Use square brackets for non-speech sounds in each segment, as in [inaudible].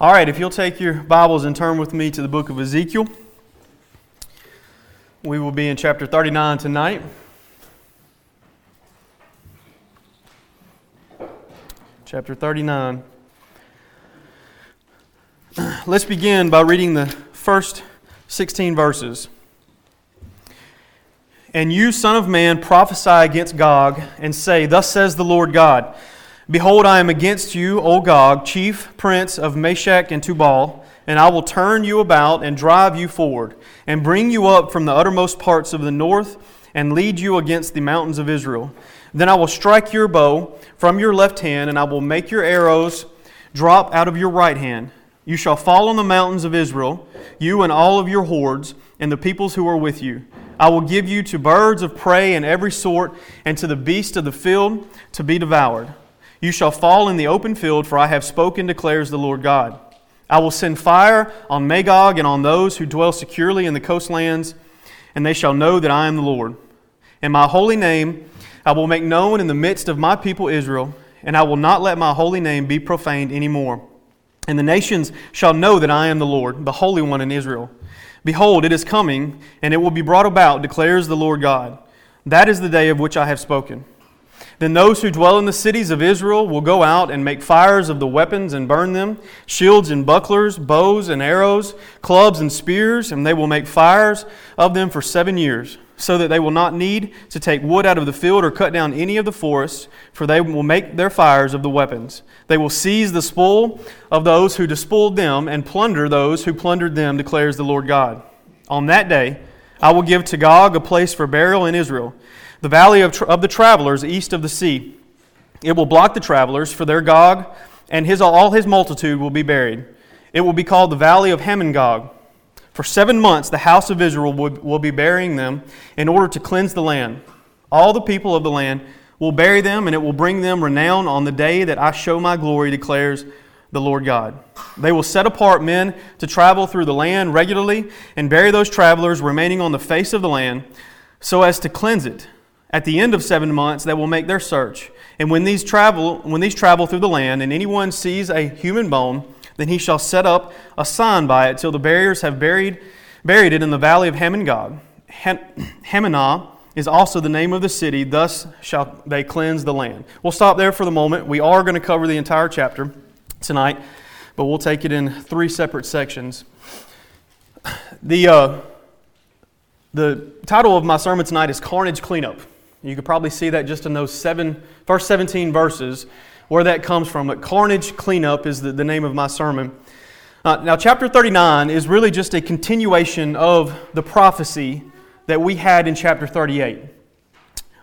All right, if you'll take your Bibles and turn with me to the book of Ezekiel, we will be in chapter 39 tonight. Chapter 39. [clears throat] Let's begin by reading the first 16 verses. And you, Son of Man, prophesy against Gog, and say, Thus says the Lord God. Behold, I am against you, O Gog, chief prince of Meshech and Tubal, and I will turn you about and drive you forward, and bring you up from the uttermost parts of the north, and lead you against the mountains of Israel. Then I will strike your bow from your left hand, and I will make your arrows drop out of your right hand. You shall fall on the mountains of Israel, you and all of your hordes, and the peoples who are with you. I will give you to birds of prey and every sort, and to the beasts of the field to be devoured. You shall fall in the open field, for I have spoken, declares the Lord God. I will send fire on Magog and on those who dwell securely in the coastlands, and they shall know that I am the Lord. And my holy name I will make known in the midst of my people Israel, and I will not let my holy name be profaned any more. And the nations shall know that I am the Lord, the Holy One in Israel. Behold, it is coming, and it will be brought about, declares the Lord God. That is the day of which I have spoken. Then those who dwell in the cities of Israel will go out and make fires of the weapons and burn them, shields and bucklers, bows and arrows, clubs and spears, and they will make fires of them for seven years, so that they will not need to take wood out of the field or cut down any of the forests, for they will make their fires of the weapons. They will seize the spoil of those who despoiled them and plunder those who plundered them, declares the Lord God. On that day, I will give to Gog a place for burial in Israel the valley of, tra- of the travelers east of the sea. It will block the travelers, for their Gog and his, all his multitude will be buried. It will be called the valley of Hamon-Gog. For seven months the house of Israel will, will be burying them in order to cleanse the land. All the people of the land will bury them, and it will bring them renown on the day that I show my glory, declares the Lord God. They will set apart men to travel through the land regularly and bury those travelers remaining on the face of the land so as to cleanse it at the end of seven months, they will make their search. And when these travel, when these travel through the land, and anyone sees a human bone, then he shall set up a sign by it till the buriers have buried, buried it in the valley of Hamon-Gog. Hamonah is also the name of the city. Thus shall they cleanse the land. We'll stop there for the moment. We are going to cover the entire chapter tonight, but we'll take it in three separate sections. The uh, the title of my sermon tonight is Carnage Cleanup. You could probably see that just in those seven, first 17 verses where that comes from. But Carnage Cleanup is the, the name of my sermon. Uh, now, chapter 39 is really just a continuation of the prophecy that we had in chapter 38.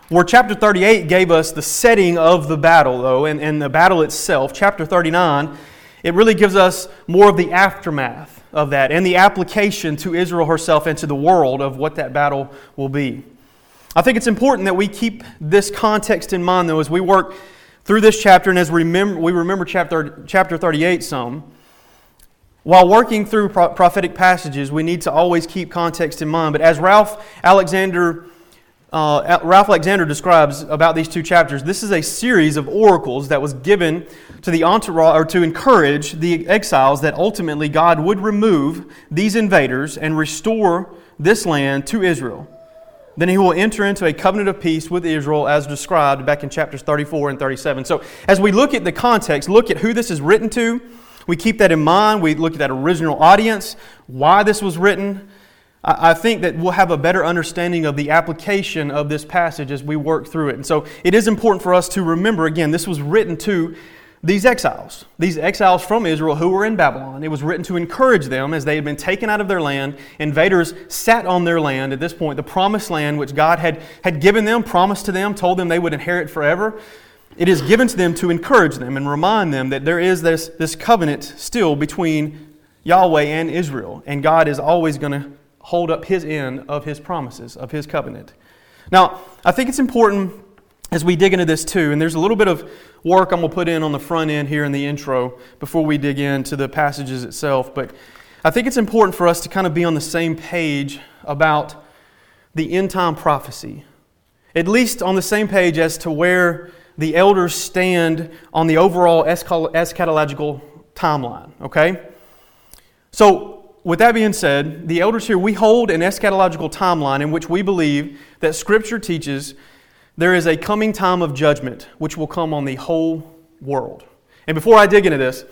Where chapter 38 gave us the setting of the battle, though, and, and the battle itself, chapter 39, it really gives us more of the aftermath of that and the application to Israel herself and to the world of what that battle will be. I think it's important that we keep this context in mind, though, as we work through this chapter and as we remember, we remember chapter, chapter 38 some. While working through prophetic passages, we need to always keep context in mind. But as Ralph Alexander, uh, Ralph Alexander describes about these two chapters, this is a series of oracles that was given to the entourage or to encourage the exiles that ultimately God would remove these invaders and restore this land to Israel. Then he will enter into a covenant of peace with Israel as described back in chapters 34 and 37. So, as we look at the context, look at who this is written to, we keep that in mind. We look at that original audience, why this was written. I think that we'll have a better understanding of the application of this passage as we work through it. And so, it is important for us to remember again, this was written to these exiles, these exiles from Israel who were in Babylon. It was written to encourage them as they had been taken out of their land. Invaders sat on their land at this point, the promised land which God had, had given them, promised to them, told them they would inherit forever. It is given to them to encourage them and remind them that there is this, this covenant still between Yahweh and Israel, and God is always going to hold up his end of his promises, of his covenant. Now, I think it's important as we dig into this too, and there's a little bit of work I'm going to put in on the front end here in the intro before we dig into the passages itself, but I think it's important for us to kind of be on the same page about the end time prophecy. At least on the same page as to where the elders stand on the overall eschatological timeline, okay? So, with that being said, the elders here, we hold an eschatological timeline in which we believe that Scripture teaches there is a coming time of judgment which will come on the whole world. And before I dig into this,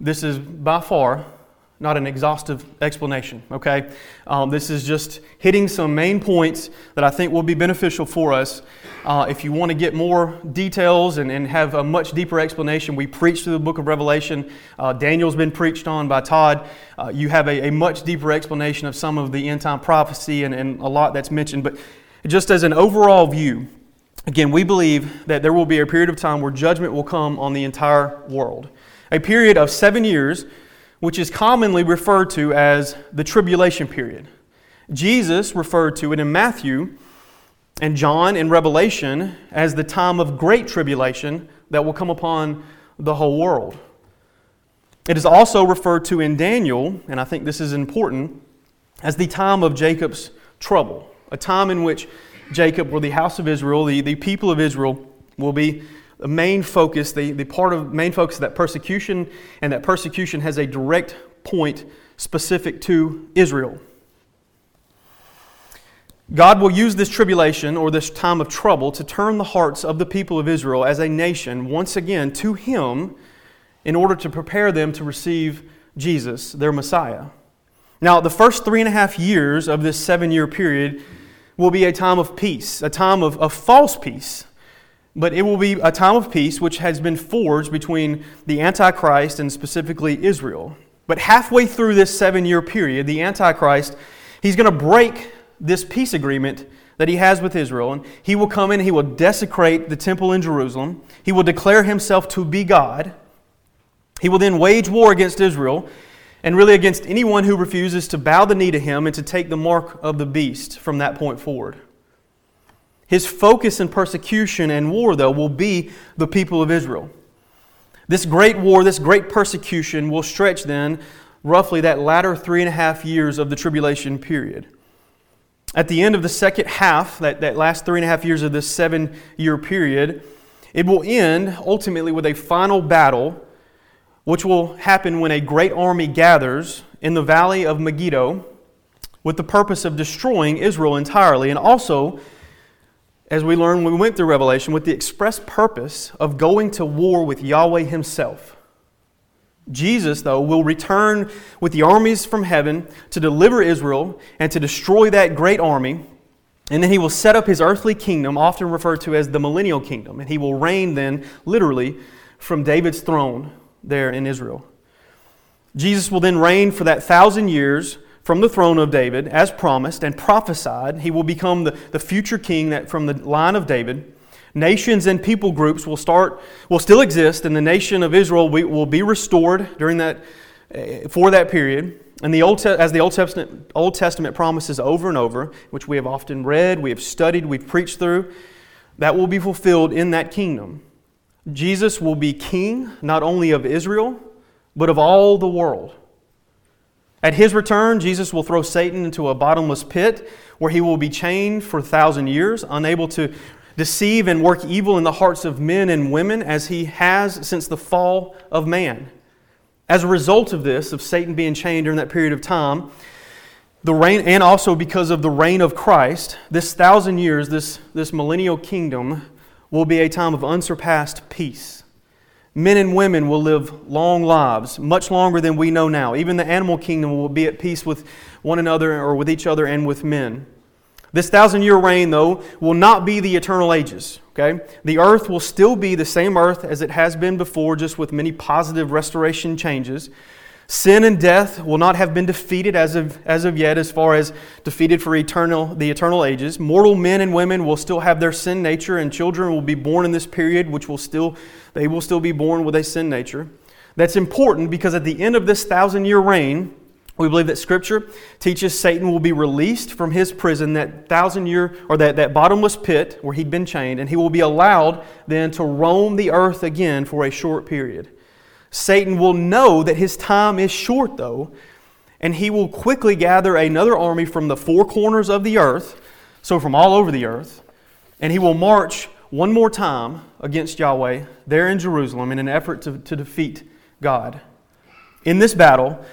this is by far not an exhaustive explanation, okay? Um, this is just hitting some main points that I think will be beneficial for us. Uh, if you want to get more details and, and have a much deeper explanation, we preach through the book of Revelation. Uh, Daniel's been preached on by Todd. Uh, you have a, a, much deeper explanation of some of the end time prophecy and, and a lot that's mentioned. But just as an overall view, again, we believe that there will be a period of time where judgment will come on the entire world. A period of seven years which is commonly referred to as the tribulation period. Jesus referred to it in Matthew and John in Revelation as the time of great tribulation that will come upon the whole world. It is also referred to in Daniel, and I think this is important, as the time of Jacob's trouble, a time in which Jacob, or the house of Israel, the, the people of Israel, will be the main focus, the, the part of main focus of that persecution, and that persecution has a direct point specific to Israel. God will use this tribulation or this time of trouble to turn the hearts of the people of Israel as a nation once again to Him in order to prepare them to receive Jesus, their Messiah. Now, the first three and a half years of this seven year period will be a time of peace, a time of, of false peace but it will be a time of peace which has been forged between the Antichrist and specifically Israel. But halfway through this seven year period, the Antichrist, he's going to break this peace agreement that he has with Israel. And he will come in, he will desecrate the temple in Jerusalem, he will declare himself to be God. He will then wage war against Israel and really against anyone who refuses to bow the knee to him and to take the mark of the beast from that point forward. His focus in persecution and war, though, will be the people of Israel. This great war, this great persecution will stretch then roughly that latter three and a half years of the tribulation period. At the end of the second half, that, that last three and a half years of this seven year period, it will end ultimately with a final battle, which will happen when a great army gathers in the valley of Megiddo with the purpose of destroying Israel entirely and also as we learned when we went through Revelation, with the express purpose of going to war with Yahweh Himself. Jesus, though, will return with the armies from heaven to deliver Israel and to destroy that great army. And then he will set up his earthly kingdom, often referred to as the millennial kingdom. And he will reign then, literally, from David's throne there in Israel. Jesus will then reign for that thousand years from the throne of David, as promised and prophesied. He will become the, the future king that from the line of David. Nations and people groups will start, will still exist, and the nation of Israel will be restored during that, eh, for that period. And the Old, as the Old Testament, Old Testament promises over and over, which we have often read, we have studied, we've preached through, that will be fulfilled in that kingdom. Jesus will be king not only of Israel, but of all the world. At his return, Jesus will throw Satan into a bottomless pit where he will be chained for a thousand years, unable to deceive and work evil in the hearts of men and women as he has since the fall of man. As a result of this, of Satan being chained during that period of time, the reign, and also because of the reign of Christ, this thousand years, this, this millennial kingdom, will be a time of unsurpassed peace. Men and women will live long lives, much longer than we know now. Even the animal kingdom will be at peace with one another or with each other and with men. This thousand year reign, though, will not be the eternal ages. Okay? The earth will still be the same earth as it has been before, just with many positive restoration changes. Sin and death will not have been defeated as of, as of yet, as far as defeated for eternal, the eternal ages. Mortal men and women will still have their sin nature, and children will be born in this period, which will still, they will still be born with a sin nature. That's important because at the end of this thousand year reign, we believe that Scripture teaches Satan will be released from his prison, that thousand year, or that, that bottomless pit where he'd been chained, and he will be allowed then to roam the earth again for a short period. Satan will know that his time is short, though, and he will quickly gather another army from the four corners of the earth, so from all over the earth, and he will march one more time against Yahweh there in Jerusalem in an effort to, to defeat God. In this battle,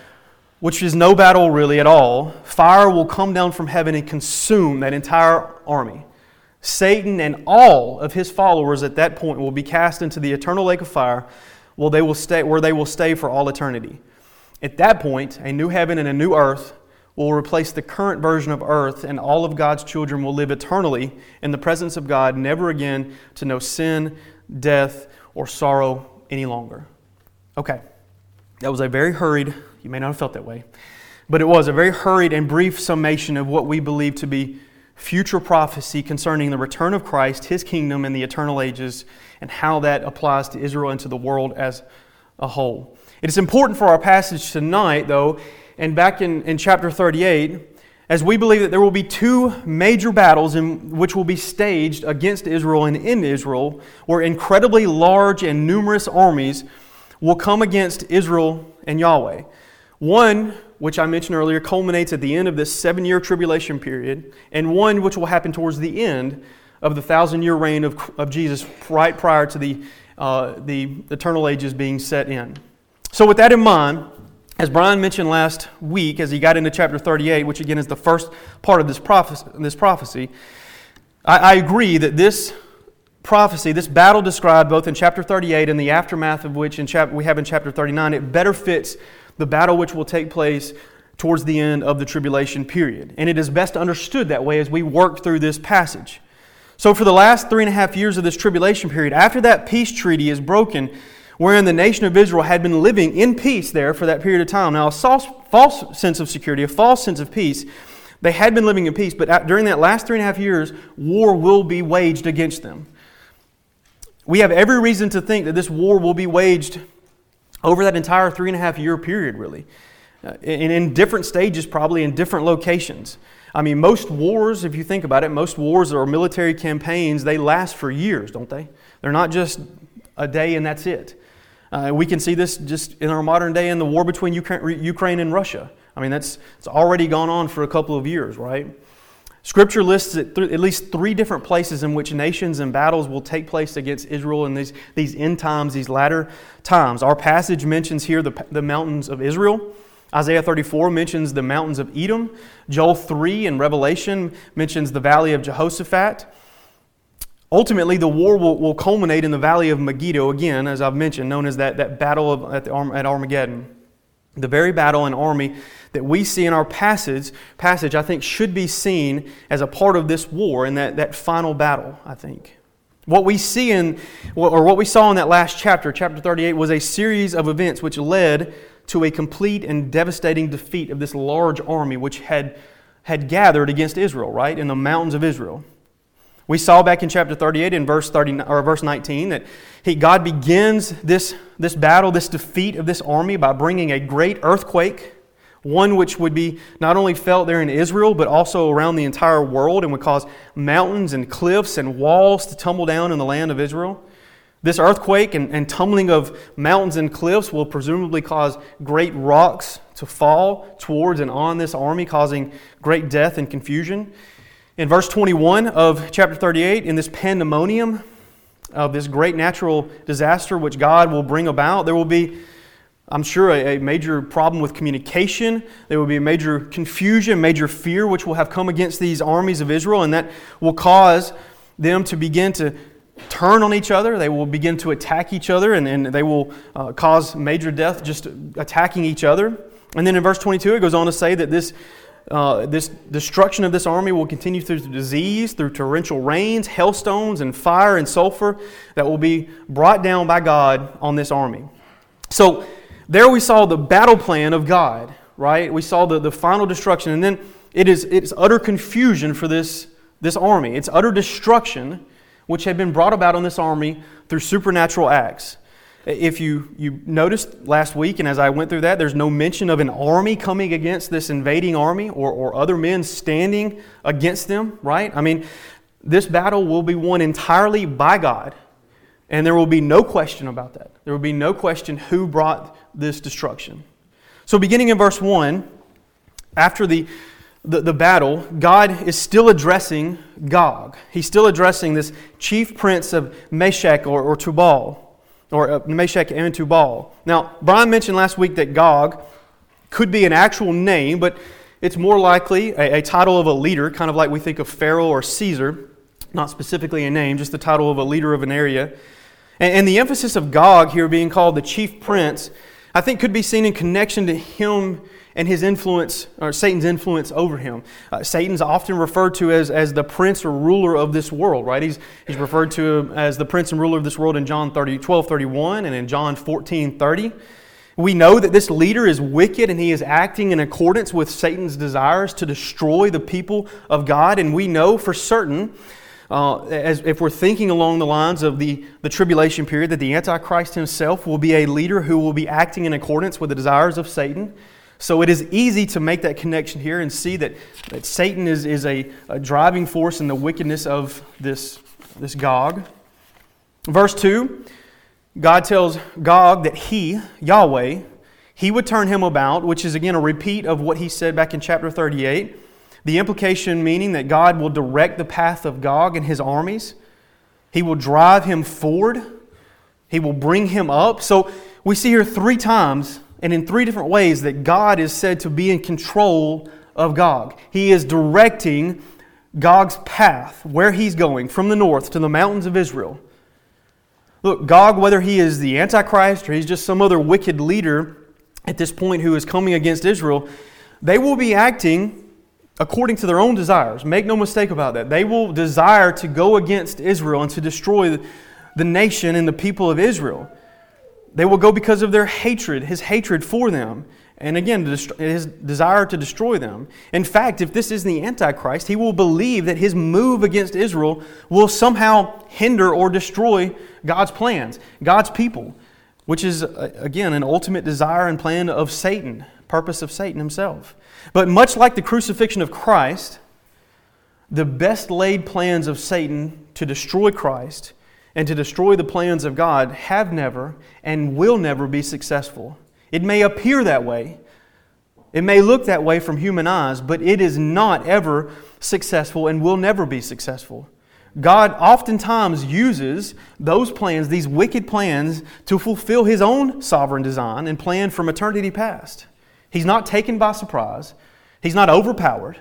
which is no battle really at all, fire will come down from heaven and consume that entire army. Satan and all of his followers at that point will be cast into the eternal lake of fire where they will stay, where they will stay for all eternity. At that point, a new heaven and a new earth will replace the current version of earth, and all of God's children will live eternally in the presence of God, never again to know sin, death, or sorrow any longer. Okay, that was a very hurried, you may not have felt that way, but it was a very hurried and brief summation of what we believe to be future prophecy concerning the return of Christ, his kingdom, and the eternal ages, and how that applies to Israel and to the world as a whole. It is important for our passage tonight, though, and back in, in chapter 38, as we believe that there will be two major battles in which will be staged against Israel and in Israel, where incredibly large and numerous armies will come against Israel and Yahweh. One which I mentioned earlier, culminates at the end of this seven year tribulation period, and one which will happen towards the end of the thousand year reign of, of Jesus, right prior to the, uh, the eternal ages being set in. So, with that in mind, as Brian mentioned last week, as he got into chapter 38, which again is the first part of this prophecy, this prophecy I, I agree that this prophecy, this battle described both in chapter 38 and the aftermath of which in chap- we have in chapter 39, it better fits the battle which will take place towards the end of the tribulation period. And it is best understood that way as we work through this passage. So, for the last three and a half years of this tribulation period, after that peace treaty is broken, wherein the nation of Israel had been living in peace there for that period of time. Now, a false, false sense of security, a false sense of peace. They had been living in peace, but during that last three and a half years, war will be waged against them. We have every reason to think that this war will be waged over that entire three and a half year period, really. Uh, and in different stages, probably in different locations. I mean, most wars, if you think about it, most wars or military campaigns, they last for years, don't they? They're not just a day and that's it. Uh, we can see this just in our modern day in the war between Ukraine and Russia. I mean, that's it's already gone on for a couple of years, right? Scripture lists at, th- at, least three different places in which nations and battles will take place against Israel in these, these end times, these latter times. Our passage mentions here the, the mountains of Israel. Isaiah 34 mentions the mountains of Edom. Joel 3 in Revelation mentions the valley of Jehoshaphat. Ultimately, the war will, will culminate in the valley of Megiddo, again, as I've mentioned, known as that, that battle of, at, the, at Armageddon. The very battle and army that we see in our passage, passage, I think, should be seen as a part of this war and that, that final battle, I think. What we see in, or what we saw in that last chapter, chapter 38, was a series of events which led to a complete and devastating defeat of this large army which had, had gathered against Israel, right, in the mountains of Israel. We saw back in chapter 38 in verse 30 or verse 19 that he, God begins this, this battle, this defeat of this army by bringing a great earthquake, one which would be not only felt there in Israel, but also around the entire world and would cause mountains and cliffs and walls to tumble down in the land of Israel. This earthquake and, and tumbling of mountains and cliffs will presumably cause great rocks to fall towards and on this army, causing great death and confusion. In verse 21 of chapter 38, in this pandemonium of this great natural disaster which God will bring about, there will be, I'm sure, a, a major problem with communication. There will be a major confusion, major fear which will have come against these armies of Israel, and that will cause them to begin to turn on each other. They will begin to attack each other, and, and they will uh, cause major death just attacking each other. And then in verse 22, it goes on to say that this uh, this destruction of this army will continue through disease, through torrential rains, hailstones, and fire and sulfur that will be brought down by God on this army. So, there we saw the battle plan of God, right? We saw the, the final destruction, and then it is it's utter confusion for this, this army. It's utter destruction which had been brought about on this army through supernatural acts. If you, you noticed last week, and as I went through that, there's no mention of an army coming against this invading army or, or other men standing against them, right? I mean, this battle will be won entirely by God, and there will be no question about that. There will be no question who brought this destruction. So, beginning in verse 1, after the, the, the battle, God is still addressing Gog. He's still addressing this chief prince of Meshech or, or Tubal. Or uh, Meshech and Tubal. Now, Brian mentioned last week that Gog could be an actual name, but it's more likely a, a title of a leader, kind of like we think of Pharaoh or Caesar, not specifically a name, just the title of a leader of an area. And, and the emphasis of Gog here being called the chief prince, I think could be seen in connection to him and his influence, or Satan's influence over him. Uh, Satan's often referred to as, as the prince or ruler of this world, right? He's, he's referred to as the prince and ruler of this world in John 30, 12 31 and in John 14 30. We know that this leader is wicked and he is acting in accordance with Satan's desires to destroy the people of God. And we know for certain, uh, as if we're thinking along the lines of the, the tribulation period, that the Antichrist himself will be a leader who will be acting in accordance with the desires of Satan. So it is easy to make that connection here and see that, that Satan is, is a, a driving force in the wickedness of this, this Gog. Verse 2 God tells Gog that he, Yahweh, he would turn him about, which is again a repeat of what he said back in chapter 38. The implication meaning that God will direct the path of Gog and his armies. He will drive him forward. He will bring him up. So we see here three times and in three different ways that God is said to be in control of Gog. He is directing Gog's path, where he's going, from the north to the mountains of Israel. Look, Gog, whether he is the Antichrist or he's just some other wicked leader at this point who is coming against Israel, they will be acting according to their own desires. Make no mistake about that. They will desire to go against Israel and to destroy the nation and the people of Israel. They will go because of their hatred, his hatred for them, and again, his desire to destroy them. In fact, if this is the Antichrist, he will believe that his move against Israel will somehow hinder or destroy God's plans, God's people, which is, uh, again, an ultimate desire and plan of Satan, purpose of Satan himself. But much like the crucifixion of Christ, the best laid plans of Satan to destroy Christ and to destroy the plans of God have never and will never be successful. It may appear that way, it may look that way from human eyes, but it is not ever successful and will never be successful. God oftentimes uses those plans, these wicked plans, to fulfill His own sovereign design and plan from eternity past. He's not taken by surprise, He's not overpowered.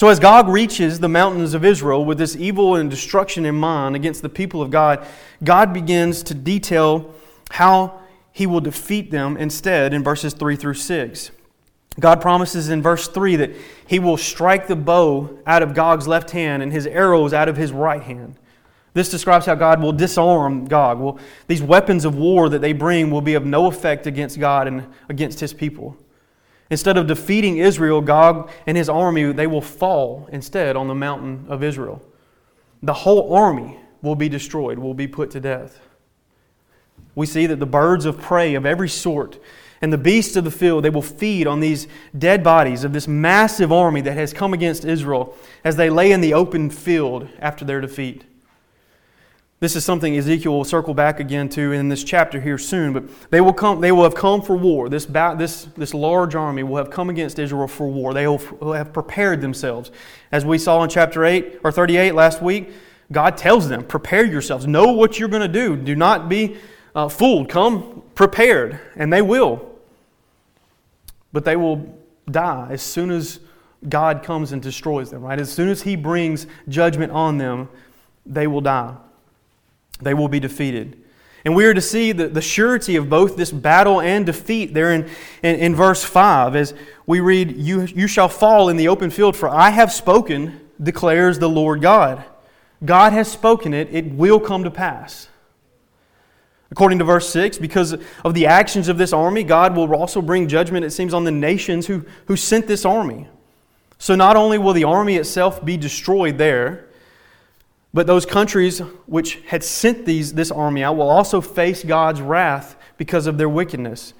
So, as Gog reaches the mountains of Israel with this evil and destruction in mind against the people of God, God begins to detail how he will defeat them instead in verses 3 through 6. God promises in verse 3 that he will strike the bow out of Gog's left hand and his arrows out of his right hand. This describes how God will disarm Gog. Well, these weapons of war that they bring will be of no effect against God and against his people. Instead of defeating Israel, Gog and his army, they will fall instead on the mountain of Israel. The whole army will be destroyed, will be put to death. We see that the birds of prey of every sort and the beasts of the field, they will feed on these dead bodies of this massive army that has come against Israel as they lay in the open field after their defeat. This is something Ezekiel will circle back again to in this chapter here soon, but they will, come, they will have come for war. This, this, this large army will have come against Israel for war. They will have prepared themselves. As we saw in chapter 8 or 38 last week, God tells them, prepare yourselves. Know what you're going to do. Do not be uh, fooled. Come prepared, and they will. But they will die as soon as God comes and destroys them, right? As soon as He brings judgment on them, they will die they will be defeated. And we are to see the, the surety of both this battle and defeat there in, in, in, verse 5 as we read, you, you shall fall in the open field, for I have spoken, declares the Lord God. God has spoken it, it will come to pass. According to verse 6, because of the actions of this army, God will also bring judgment, it seems, on the nations who, who sent this army. So not only will the army itself be destroyed there, but those countries which had sent these, this army out will also face God's wrath because of their wickedness.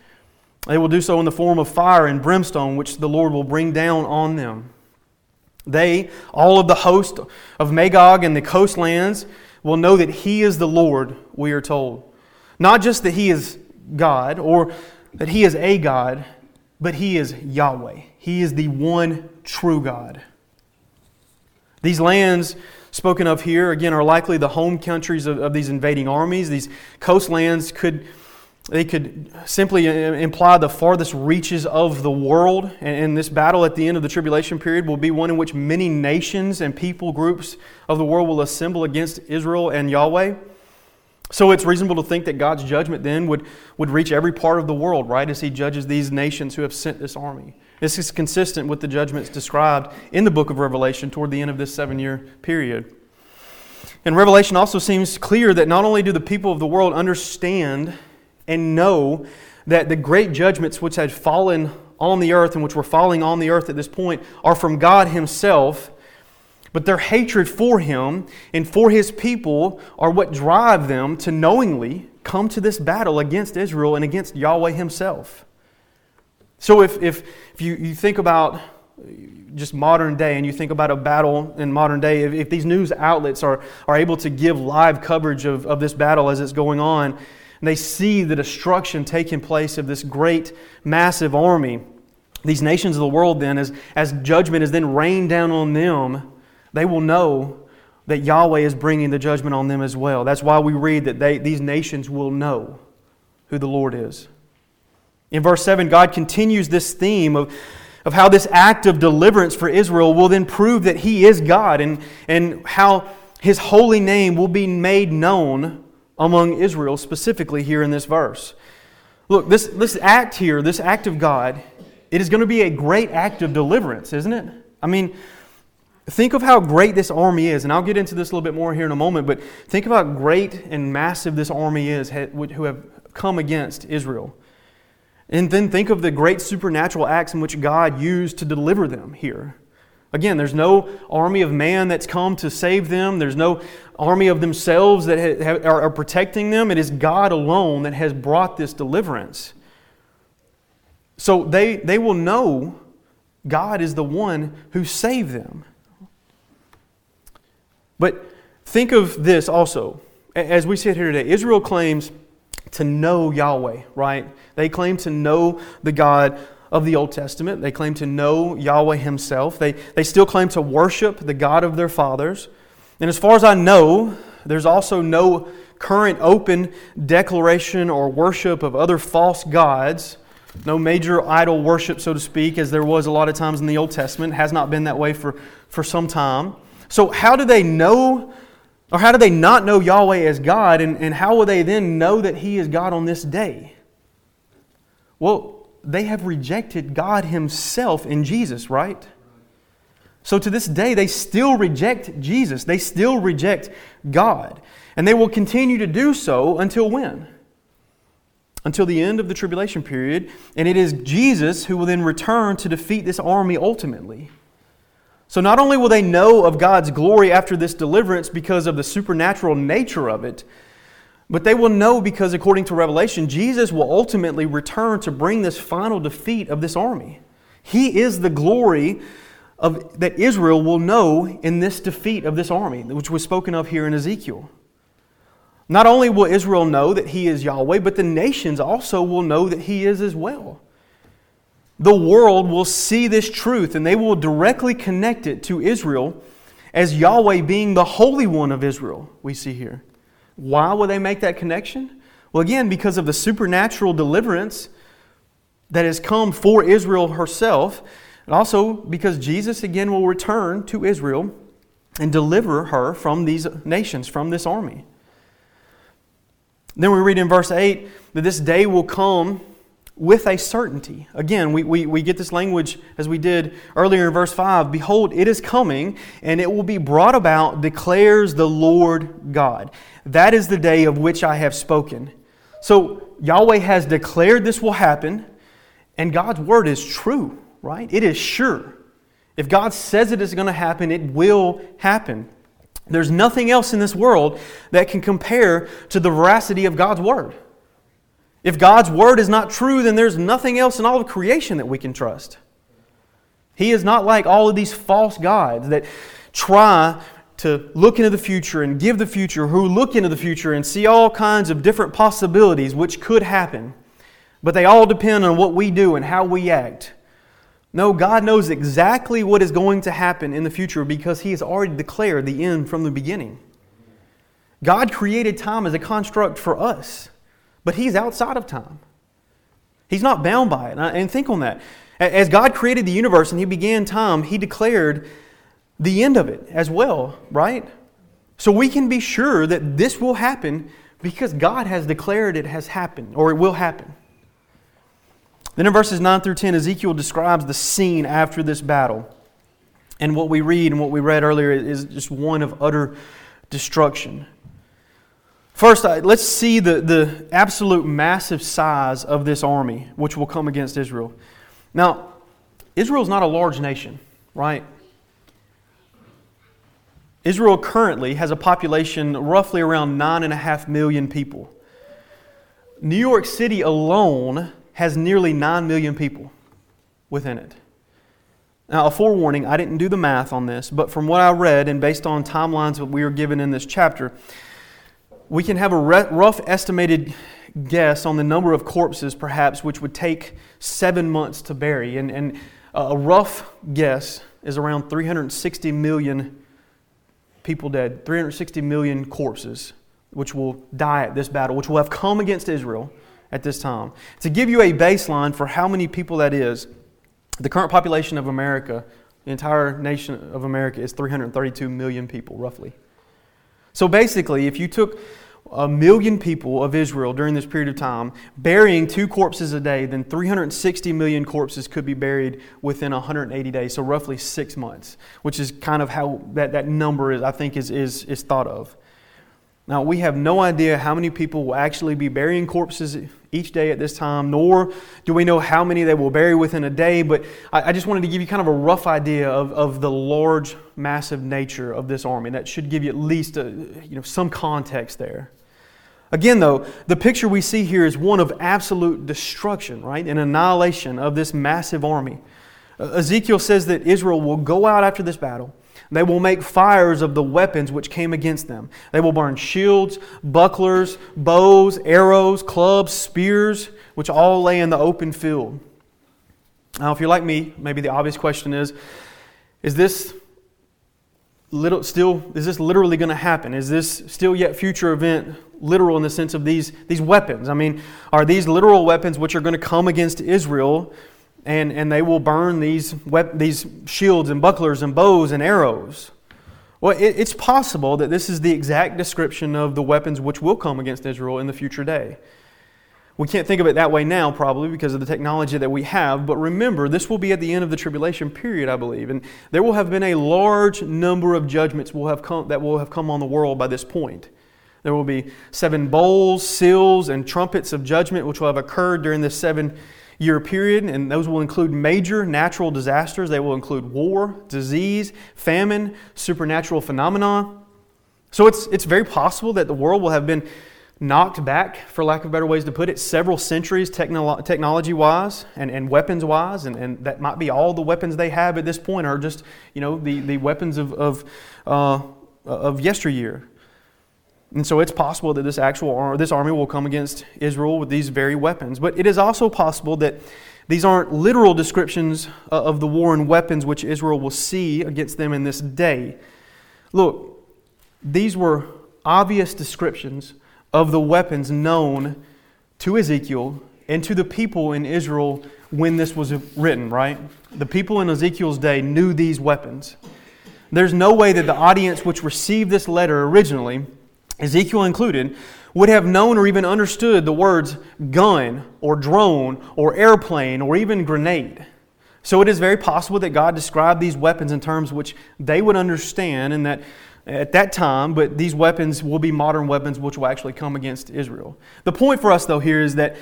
They will do so in the form of fire and brimstone, which the Lord will bring down on them. They, all of the host of Magog and the coastlands, will know that He is the Lord, we are told. Not just that He is God or that He is a God, but He is Yahweh. He is the one true God. These lands spoken of here, again, are likely the home countries of, of these invading armies. These coastlands could they could simply uh, imply the farthest reaches of the world. And this battle at the end of the tribulation period will be one in which many nations and people groups of the world will assemble against Israel and Yahweh. So it's reasonable to think that God's judgment then would, would reach every part of the world, right, as He judges these nations who have sent this army. This is consistent with the judgments described in the book of Revelation toward the end of this seven year period. And Revelation also seems clear that not only do the people of the world understand and know that the great judgments which had fallen on the earth and which were falling on the earth at this point are from God Himself. But their hatred for Him and for His people are what drive them to knowingly come to this battle against Israel and against Yahweh Himself. So if, if, if you, you think about just modern day and you think about a battle in modern day, if, if these news outlets are, are able to give live coverage of, of this battle as it's going on, and they see the destruction taking place of this great, massive army. These nations of the world, then, as, as judgment is then rained down on them, they will know that Yahweh is bringing the judgment on them as well. That's why we read that they, these nations will know who the Lord is. In verse 7, God continues this theme of, of how this act of deliverance for Israel will then prove that He is God and, and how His holy name will be made known among Israel, specifically here in this verse. Look, this, this act here, this act of God, it is going to be a great act of deliverance, isn't it? I mean, think of how great this army is, and I'll get into this a little bit more here in a moment, but think of how great and massive this army is who have come against Israel. And then think of the great supernatural acts in which God used to deliver them here. Again, there's no army of man that's come to save them. There's no army of themselves that are protecting them. It is God alone that has brought this deliverance. So they, they will know God is the one who saved them. But think of this also. As we sit here today, Israel claims to know Yahweh, right? They claim to know the God of the Old Testament. They claim to know Yahweh Himself. They, they still claim to worship the God of their fathers. And as far as I know, there's also no current open declaration or worship of other false gods. No major idol worship, so to speak, as there was a lot of times in the Old Testament. It has not been that way for, for some time. So, how do they know, or how do they not know Yahweh as God, and, and how will they then know that He is God on this day? Well, they have rejected God Himself in Jesus, right? So to this day, they still reject Jesus. They still reject God. And they will continue to do so until when? Until the end of the tribulation period. And it is Jesus who will then return to defeat this army ultimately. So not only will they know of God's glory after this deliverance because of the supernatural nature of it, but they will know because, according to Revelation, Jesus will ultimately return to bring this final defeat of this army. He is the glory of, that Israel will know in this defeat of this army, which was spoken of here in Ezekiel. Not only will Israel know that He is Yahweh, but the nations also will know that He is as well. The world will see this truth and they will directly connect it to Israel as Yahweh being the Holy One of Israel, we see here. Why will they make that connection? Well, again, because of the supernatural deliverance that has come for Israel herself, and also because Jesus again will return to Israel and deliver her from these nations, from this army. Then we read in verse 8 that this day will come with a certainty. Again, we, we, we get this language as we did earlier in verse 5 Behold, it is coming, and it will be brought about, declares the Lord God. That is the day of which I have spoken. So Yahweh has declared this will happen, and God's word is true, right? It is sure. If God says it is going to happen, it will happen. There's nothing else in this world that can compare to the veracity of God's word. If God's word is not true, then there's nothing else in all of creation that we can trust. He is not like all of these false gods that try to look into the future and give the future, who look into the future and see all kinds of different possibilities which could happen. But they all depend on what we do and how we act. No, God knows exactly what is going to happen in the future because He has already declared the end from the beginning. God created time as a construct for us, but He's outside of time. He's not bound by it. And think on that. As God created the universe and He began time, He declared the end of it as well, right? So we can be sure that this will happen because God has declared it has happened or it will happen. Then in verses 9 through 10, Ezekiel describes the scene after this battle. And what we read and what we read earlier is just one of utter destruction. First, uh, let's see the, the absolute massive size of this army which will come against Israel. Now, Israel is not a large nation, right? Israel currently has a population roughly around 9.5 million people. New York City alone has nearly 9 million people within it. Now, a forewarning, I didn't do the math on this, but from what I read and based on timelines that we are given in this chapter, we can have a rough estimated guess on the number of corpses, perhaps, which would take seven months to bury. And, and a rough guess is around 360 million people dead, 360 million corpses, which will die at this battle, which will have come against Israel at this time. To give you a baseline for how many people that is, the current population of America, the entire nation of America, is 332 million people, roughly. So basically, if you took a million people of Israel during this period of time, burying two corpses a day, then 360 million corpses could be buried within 180 days, so roughly six months, which is kind of how that, that number is, I think, is, is, is thought of. Now, we have no idea how many people will actually be burying corpses each day at this time, nor do we know how many they will bury within a day, but I, I just wanted to give you kind of a rough idea of, of the large, massive nature of this army. That should give you at least a, you know, some context there. Again, though, the picture we see here is one of absolute destruction, right? An annihilation of this massive army. Ezekiel says that Israel will go out after this battle. They will make fires of the weapons which came against them. They will burn shields, bucklers, bows, arrows, clubs, spears, which all lay in the open field. Now, if you're like me, maybe the obvious question is Is this little, still, is this literally going to happen? Is this still yet future event literal in the sense of these, these weapons? I mean, are these literal weapons which are going to come against Israel and, and they will burn these, these shields and bucklers and bows and arrows? Well, it, it's possible that this is the exact description of the weapons which will come against Israel in the future day. We can't think of it that way now, probably because of the technology that we have, but remember, this will be at the end of the tribulation period, I believe, and there will have been a large number of judgments will have come, that will have come on the world by this point. There will be seven bowls, seals, and trumpets of judgment, which will have occurred during this seven year period, and those will include major natural disasters. They will include war, disease, famine, supernatural phenomena. So it's, it's very possible that the world will have been knocked back, for lack of better ways to put it, several centuries technolo- technology wise and, and weapons wise, and, and that might be all the weapons they have at this point are just, you know, the, the weapons of, of, uh, of yesteryear. And so it's possible that this actual this army will come against Israel with these very weapons. But it is also possible that these aren't literal descriptions of the war and weapons which Israel will see against them in this day. Look, these were obvious descriptions of the weapons known to Ezekiel and to the people in Israel when this was written, right? The people in Ezekiel's day knew these weapons. There's no way that the audience which received this letter originally, Ezekiel included, would have known or even understood the words gun or drone or airplane or even grenade. So it is very possible that God described these weapons in terms which they would understand and that at that time, but these weapons will be modern weapons which will actually come against Israel. The point for us, though, here is that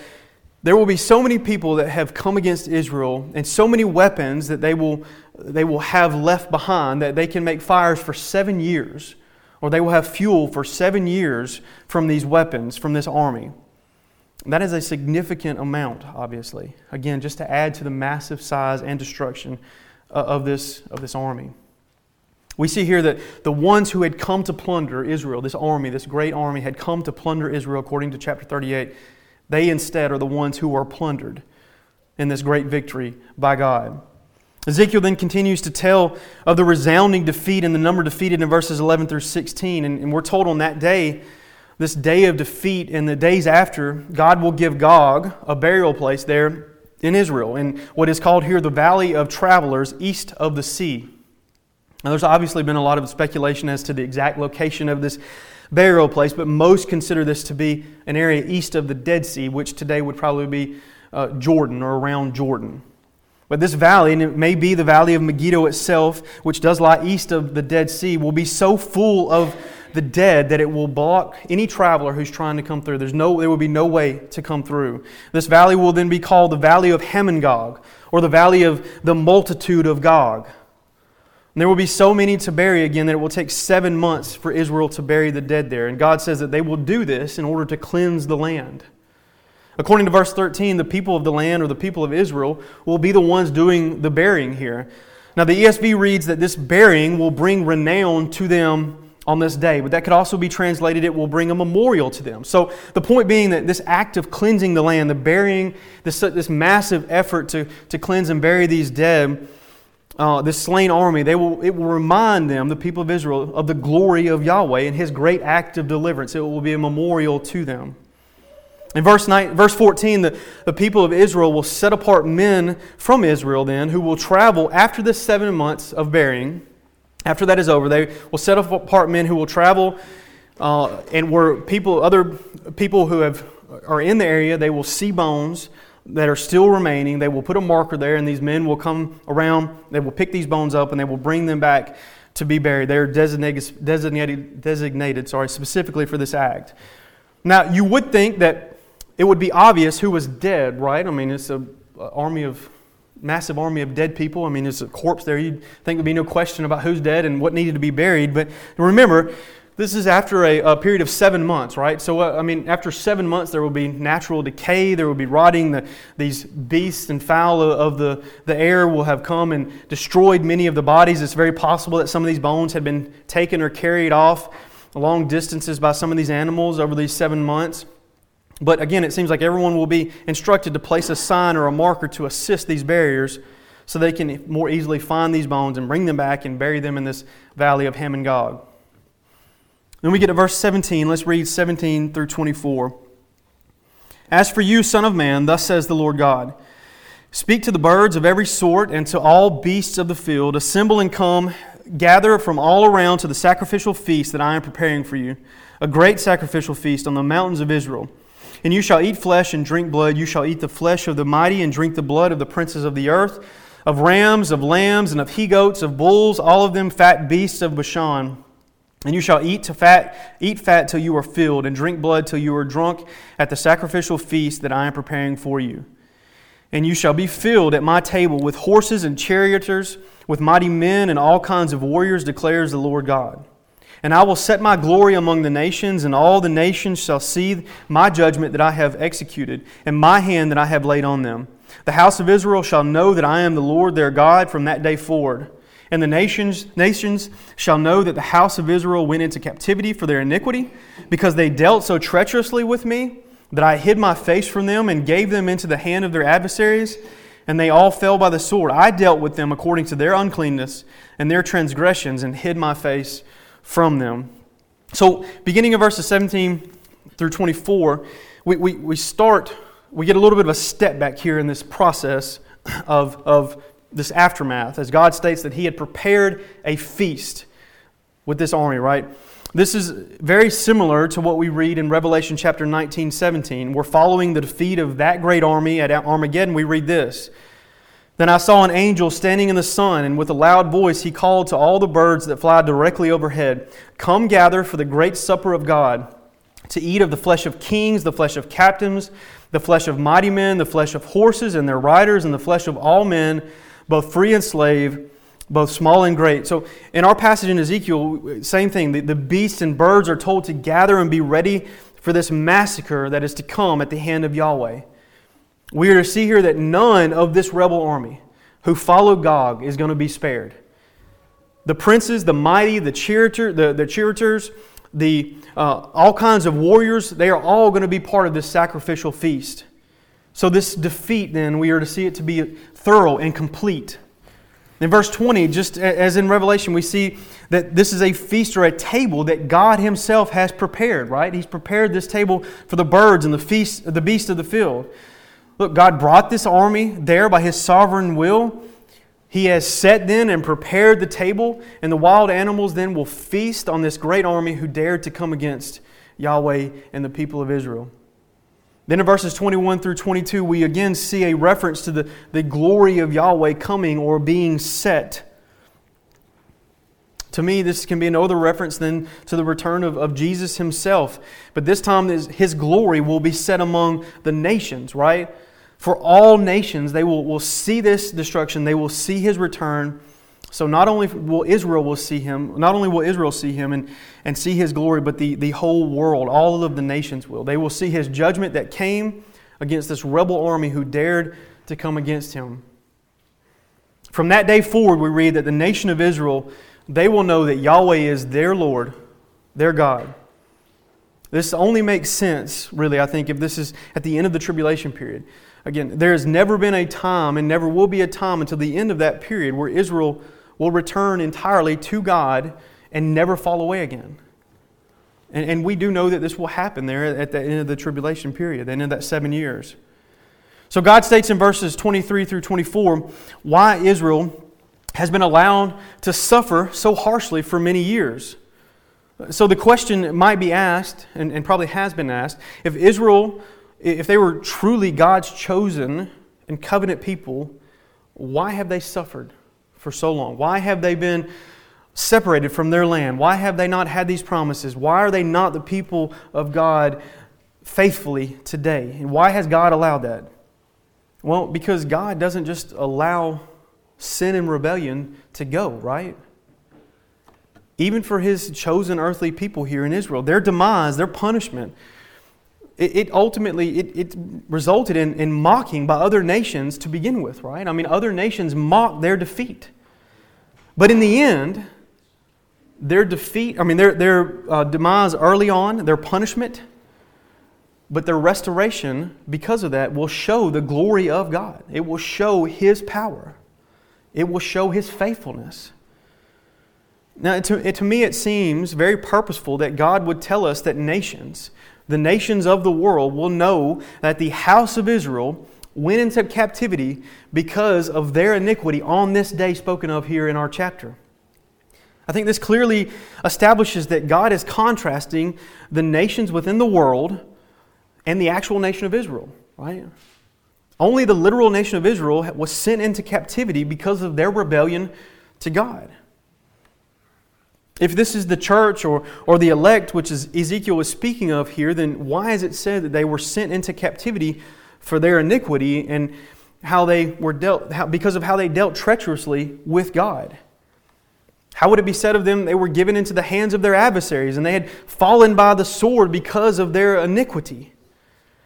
there will be so many people that have come against Israel and so many weapons that they will, they will have left behind that they can make fires for seven years, or they will have fuel for seven years from these weapons, from this army. That is a significant amount, obviously. Again, just to add to the massive size and destruction uh, of this, of this army. We see here that the ones who had come to plunder Israel, this army, this great army, had come to plunder Israel according to chapter 38. They instead are the ones who are plundered in this great victory by God. Ezekiel then continues to tell of the resounding defeat and the number defeated in verses 11 through 16. And, and we're told on that day, this day of defeat and the days after, God will give Gog a burial place there in Israel, in what is called here the Valley of Travelers, east of the sea. Now, there's obviously been a lot of speculation as to the exact location of this burial place, but most consider this to be an area east of the Dead Sea, which today would probably be uh, Jordan or around Jordan. But this valley, and it may be the valley of Megiddo itself, which does lie east of the Dead Sea, will be so full of the dead that it will block any traveler who's trying to come through. There's no, there will be no way to come through. This valley will then be called the Valley of Hamon or the Valley of the Multitude of Gog. And there will be so many to bury again that it will take seven months for Israel to bury the dead there. And God says that they will do this in order to cleanse the land. According to verse 13, the people of the land or the people of Israel will be the ones doing the burying here. Now, the ESV reads that this burying will bring renown to them on this day, but that could also be translated, it will bring a memorial to them. So, the point being that this act of cleansing the land, the burying, this, this massive effort to, to cleanse and bury these dead, uh, this slain army, they will, it will remind them, the people of Israel, of the glory of Yahweh and his great act of deliverance. It will be a memorial to them. In verse, 9, verse 14, the, the people of Israel will set apart men from Israel then who will travel after the seven months of burying. After that is over, they will set apart men who will travel uh, and where people, other people who have, are in the area, they will see bones that are still remaining. They will put a marker there, and these men will come around. They will pick these bones up and they will bring them back to be buried. They are designated, designated, designated sorry, specifically for this act. Now, you would think that it would be obvious who was dead, right? I mean, it's an army of massive army of dead people. I mean, there's a corpse there. You'd think there'd be no question about who's dead and what needed to be buried. But remember, this is after a, a period of seven months, right? So, uh, I mean, after seven months, there will be natural decay. There will be rotting. The, these beasts and fowl of the, the air will have come and destroyed many of the bodies. It's very possible that some of these bones had been taken or carried off long distances by some of these animals over these seven months. But again, it seems like everyone will be instructed to place a sign or a marker to assist these barriers so they can more easily find these bones and bring them back and bury them in this valley of Hamon Gog. Then we get to verse 17. Let's read 17 through 24. As for you, Son of Man, thus says the Lord God Speak to the birds of every sort and to all beasts of the field. Assemble and come, gather from all around to the sacrificial feast that I am preparing for you, a great sacrificial feast on the mountains of Israel. And you shall eat flesh and drink blood. You shall eat the flesh of the mighty and drink the blood of the princes of the earth, of rams, of lambs, and of he goats, of bulls, all of them fat beasts of Bashan. And you shall eat to fat, eat fat till you are filled, and drink blood till you are drunk at the sacrificial feast that I am preparing for you. And you shall be filled at my table with horses and charioteers, with mighty men and all kinds of warriors, declares the Lord God. And I will set my glory among the nations, and all the nations shall see my judgment that I have executed, and my hand that I have laid on them. The house of Israel shall know that I am the Lord their God from that day forward. And the nations, nations shall know that the house of Israel went into captivity for their iniquity, because they dealt so treacherously with me that I hid my face from them and gave them into the hand of their adversaries, and they all fell by the sword. I dealt with them according to their uncleanness and their transgressions, and hid my face from them. So, beginning of verses 17 through 24, we, we, we start, we get a little bit of a step back here in this process of, of this aftermath, as God states that He had prepared a feast with this army, right? This is very similar to what we read in Revelation chapter 19, 17. We're following the defeat of that great army at Armageddon. We read this then I saw an angel standing in the sun, and with a loud voice he called to all the birds that fly directly overhead Come gather for the great supper of God, to eat of the flesh of kings, the flesh of captains, the flesh of mighty men, the flesh of horses and their riders, and the flesh of all men, both free and slave, both small and great. So in our passage in Ezekiel, same thing. The, the beasts and birds are told to gather and be ready for this massacre that is to come at the hand of Yahweh we are to see here that none of this rebel army who followed Gog is going to be spared. The princes, the mighty, the, charioteer, the, the charioteers, the, uh, all kinds of warriors, they are all going to be part of this sacrificial feast. So, this defeat, then, we are to see it to be thorough and complete. In verse 20, just as in Revelation, we see that this is a feast or a table that God Himself has prepared, right? He's prepared this table for the birds and the feast, the beasts of the field. Look, God brought this army there by His sovereign will. He has set then and prepared the table, and the wild animals then will feast on this great army who dared to come against Yahweh and the people of Israel. Then in verses 21 through 22, we again see a reference to the, the glory of Yahweh coming or being set. To me, this can be no other reference than to the return of, of Jesus himself. But this time, his glory will be set among the nations, right? For all nations, they will, will see this destruction, they will see his return. So not only will Israel will see him, not only will Israel see him and, and see his glory, but the, the whole world, all of the nations will. They will see his judgment that came against this rebel army who dared to come against him. From that day forward, we read that the nation of Israel, they will know that Yahweh is their Lord, their God. This only makes sense, really, I think, if this is at the end of the tribulation period. Again, there has never been a time and never will be a time until the end of that period where Israel will return entirely to God and never fall away again. And, and we do know that this will happen there at the end of the tribulation period, the end of that seven years. So God states in verses 23 through 24 why Israel has been allowed to suffer so harshly for many years. So the question might be asked, and, and probably has been asked, if Israel, if they were truly God's chosen and covenant people, why have they suffered? for so long? Why have they been separated from their land? Why have they not had these promises? Why are they not the people of God faithfully today? And why has God allowed that? Well, because God doesn't just allow sin and rebellion to go, right? Even for his chosen earthly people here in Israel, their demise, their punishment, it, it ultimately it, it resulted in, in mocking by other nations to begin with, right? I mean, other nations mocked their defeat. But in the end, their defeat, I mean, their, their uh, demise early on, their punishment, but their restoration, because of that, will show the glory of God. It will show His power, it will show His faithfulness. Now, to, to me, it seems very purposeful that God would tell us that nations, the nations of the world will know that the house of Israel went into captivity because of their iniquity on this day spoken of here in our chapter. I think this clearly establishes that God is contrasting the nations within the world and the actual nation of Israel, right? Only the literal nation of Israel was sent into captivity because of their rebellion to God. If this is the church or, or the elect, which is Ezekiel was speaking of here, then why is it said that they were sent into captivity for their iniquity and how they were dealt, how, because of how they dealt treacherously with God? How would it be said of them they were given into the hands of their adversaries and they had fallen by the sword because of their iniquity?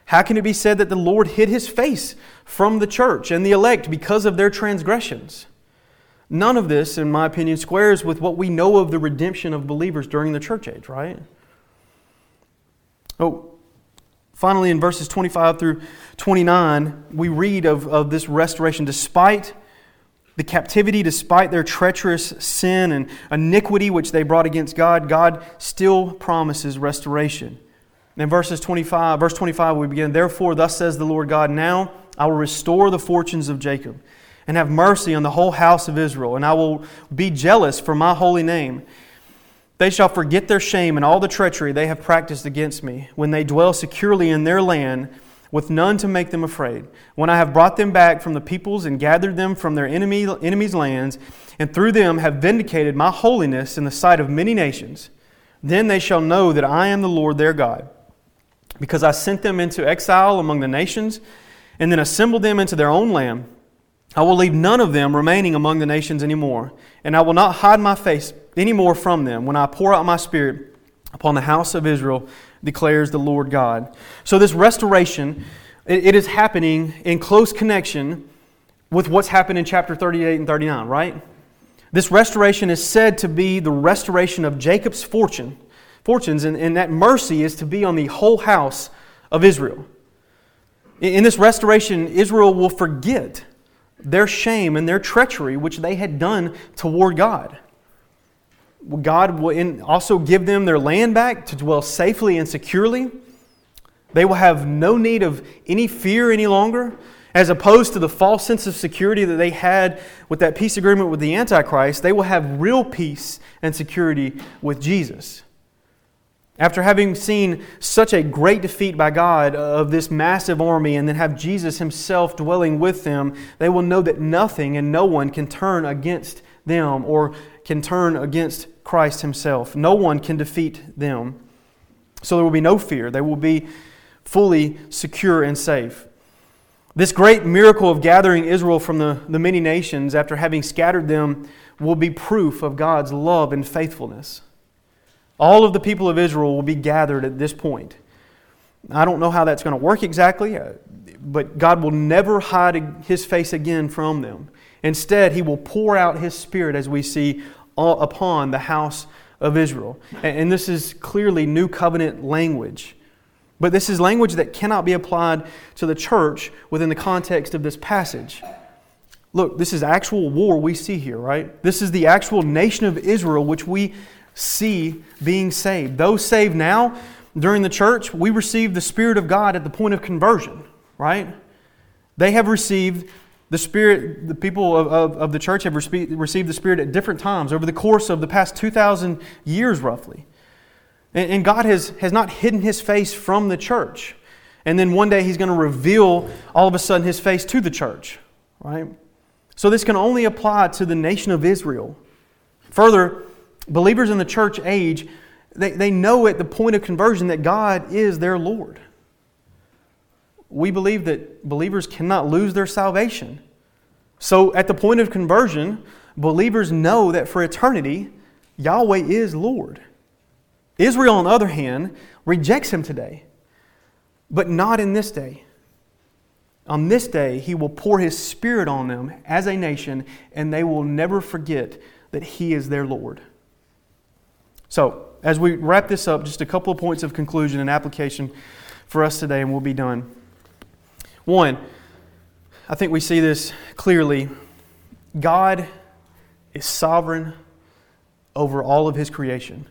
How can it be said that the Lord hid his face from the church and the elect because of their transgressions? None of this, in my opinion, squares with what we know of the redemption of believers during the church age, right? Oh, finally, in verses 25 through 29, we read of, of this restoration. Despite the captivity, despite their treacherous sin and iniquity which they brought against God, God still promises restoration. In verses 25, verse 25, we begin, Therefore, thus says the Lord God, Now I will restore the fortunes of Jacob and have mercy on the whole house of Israel, and I will be jealous for my holy name. They shall forget their shame and all the treachery they have practiced against me, when they dwell securely in their land, with none to make them afraid. When I have brought them back from the peoples and gathered them from their enemy, enemies' lands, and through them have vindicated my holiness in the sight of many nations, then they shall know that I am the Lord their God. Because I sent them into exile among the nations, and then assembled them into their own land. I will leave none of them remaining among the nations anymore, and I will not hide my face any more from them when I pour out my spirit upon the house of Israel, declares the Lord God. So, this restoration, it is happening in close connection with what's happened in chapter 38 and 39, right? This restoration is said to be the restoration of Jacob's fortune, fortunes, and, and that mercy is to be on the whole house of Israel. In this restoration, Israel will forget their shame and their treachery, which they had done toward God. God will also give them their land back to dwell safely and securely. They will have no need of any fear any longer, as opposed to the false sense of security that they had with that peace agreement with the Antichrist. They will have real peace and security with Jesus. After having seen such a great defeat by God of this massive army and then have Jesus himself dwelling with them, they will know that nothing and no one can turn against them or can turn against Christ himself. No one can defeat them. So there will be no fear. They will be fully secure and safe. This great miracle of gathering Israel from the, the many nations after having scattered them will be proof of God's love and faithfulness. All of the people of Israel will be gathered at this point. I don't know how that's going to work exactly, uh, but God will never hide his face again from them. Instead, he will pour out his spirit, as we see, upon the house of Israel. And this is clearly new covenant language. But this is language that cannot be applied to the church within the context of this passage. Look, this is actual war we see here, right? This is the actual nation of Israel which we see being saved. Those saved now during the church, we receive the Spirit of God at the point of conversion, right? They have received the Spirit, the people of, of, of the church have received the Spirit at different times over the course of the past 2,000 years, roughly. And God has, has not hidden his face from the church. And then one day he's going to reveal all of a sudden his face to the church, right? So this can only apply to the nation of Israel. Further, believers in the church age, they, they know at the point of conversion that God is their Lord. We believe that believers cannot lose their salvation. So at the point of conversion, believers know that for eternity, Yahweh is Lord. Israel, on the other hand, rejects him today, but not in this day. On this day, he will pour his spirit on them as a nation, and they will never forget that he is their Lord. So, as we wrap this up, just a couple of points of conclusion and application for us today, and we'll be done. One, I think we see this clearly. God is sovereign over all of his creation.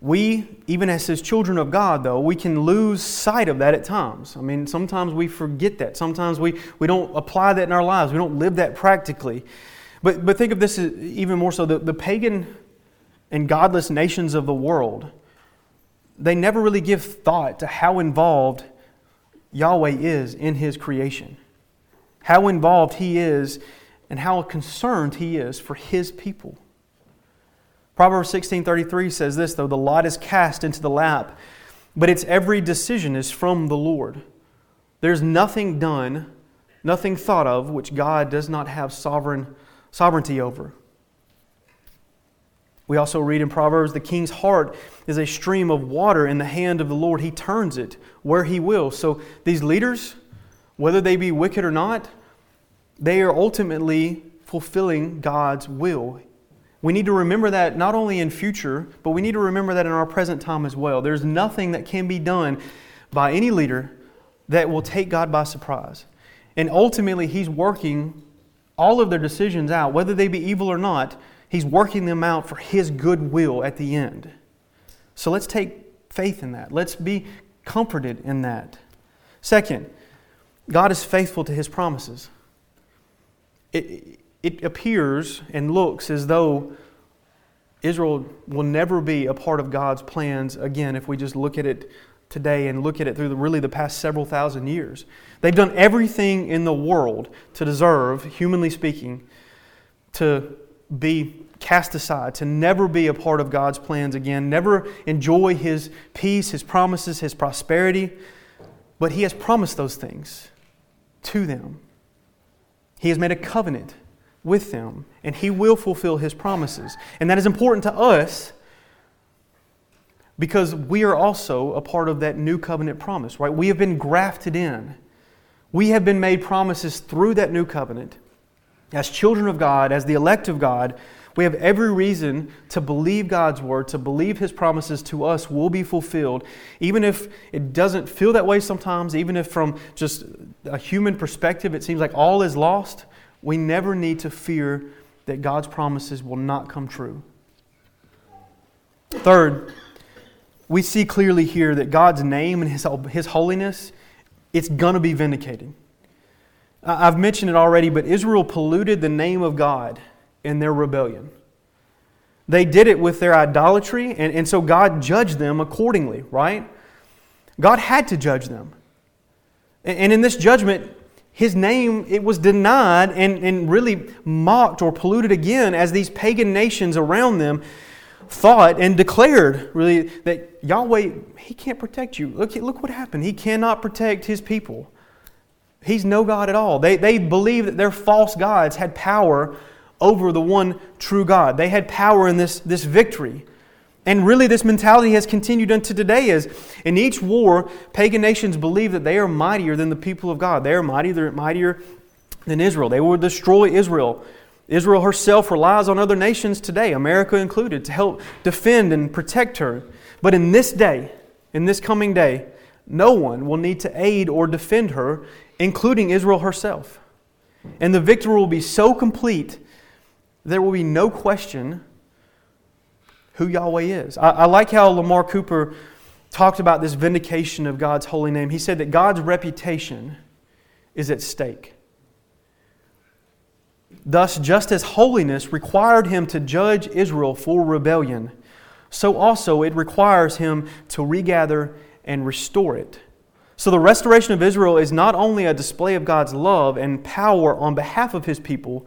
We, even as his children of God, though, we can lose sight of that at times. I mean, sometimes we forget that. Sometimes we, we don't apply that in our lives. We don't live that practically. But, but think of this even more so the, the pagan and godless nations of the world, they never really give thought to how involved Yahweh is in his creation, how involved he is, and how concerned he is for his people. Proverbs 16:33 says this though the lot is cast into the lap but its every decision is from the Lord. There's nothing done, nothing thought of which God does not have sovereign sovereignty over. We also read in Proverbs the king's heart is a stream of water in the hand of the Lord. He turns it where he will. So these leaders, whether they be wicked or not, they are ultimately fulfilling God's will we need to remember that not only in future, but we need to remember that in our present time as well. There's nothing that can be done by any leader that will take God by surprise. And ultimately, He's working all of their decisions out, whether they be evil or not, He's working them out for His good will at the end. So let's take faith in that. Let's be comforted in that. Second, God is faithful to His promises. It, it appears and looks as though Israel will never be a part of God's plans again if we just look at it today and look at it through the, really the past several thousand years. They've done everything in the world to deserve, humanly speaking, to be cast aside, to never be a part of God's plans again, never enjoy His peace, His promises, His prosperity. But He has promised those things to them. He has made a covenant with them, and He will fulfill His promises. And that is important to us because we are also a part of that new covenant promise, right? We have been grafted in. We have been made promises through that new covenant. As children of God, as the elect of God, we have every reason to believe God's word, to believe His promises to us will be fulfilled, even if it doesn't feel that way sometimes, even if from just a human perspective it seems like all is lost. we never need to fear that God's promises will not come true. Third, we see clearly here that God's name and His, his holiness, it's going to be vindicated. I've mentioned it already, but Israel polluted the name of God in their rebellion. They did it with their idolatry, and, and so God judged them accordingly, right? God had to judge them. And, and in this judgment, his name it was denied and, and really mocked or polluted again as these pagan nations around them thought and declared really that Yahweh, he can't protect you. Look, look what happened. He cannot protect his people. He's no God at all. They, they believed that their false gods had power over the one true God. They had power in this, this victory. And really, this mentality has continued unto today. As in each war, pagan nations believe that they are mightier than the people of God. They are mightier, mightier than Israel. They will destroy Israel. Israel herself relies on other nations today, America included, to help defend and protect her. But in this day, in this coming day, no one will need to aid or defend her, including Israel herself. And the victory will be so complete, there will be no question who Yahweh is. I, I like how Lamar Cooper talked about this vindication of God's holy name. He said that God's reputation is at stake. Thus, just as holiness required him to judge Israel for rebellion, so also it requires him to regather and restore it. So, the restoration of Israel is not only a display of God's love and power on behalf of his people,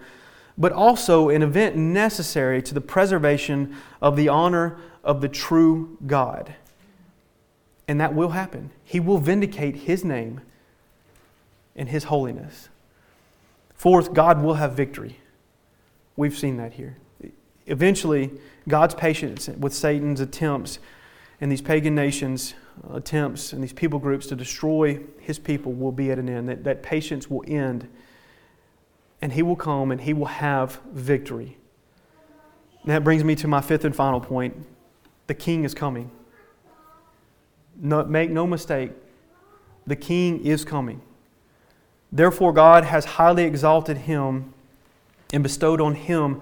but also an event necessary to the preservation of the honor of the true God. And that will happen. He will vindicate his name and his holiness. Fourth, God will have victory. We've seen that here. Eventually, God's patience with Satan's attempts and these pagan nations' attempts and these people groups to destroy his people will be at an end. That, that patience will end, and he will come and he will have victory. And that brings me to my fifth and final point the king is coming. No, make no mistake, the king is coming. Therefore, God has highly exalted him and bestowed on him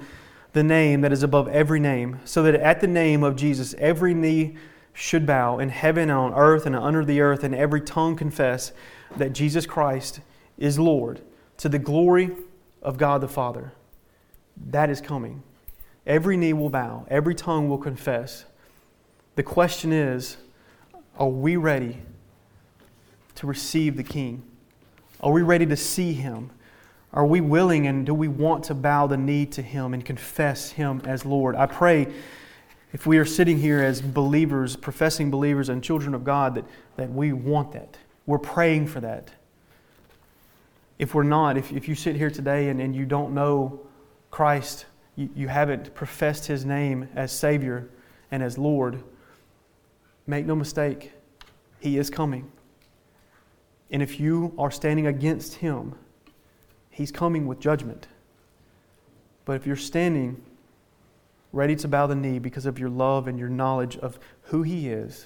the name that is above every name, so that at the name of Jesus every knee should bow in heaven and on earth and under the earth, and every tongue confess that Jesus Christ is Lord, to the glory of God the Father. That is coming. Every knee will bow, every tongue will confess. The question is are we ready to receive the King? Are we ready to see him? Are we willing and do we want to bow the knee to him and confess him as Lord? I pray if we are sitting here as believers, professing believers and children of God, that, that we want that. We're praying for that. If we're not, if, if you sit here today and, and you don't know Christ, you, you haven't professed his name as Savior and as Lord, make no mistake, he is coming. And if you are standing against him, he's coming with judgment. But if you're standing ready to bow the knee because of your love and your knowledge of who he is,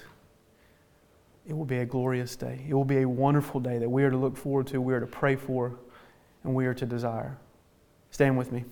it will be a glorious day. It will be a wonderful day that we are to look forward to, we are to pray for, and we are to desire. Stand with me.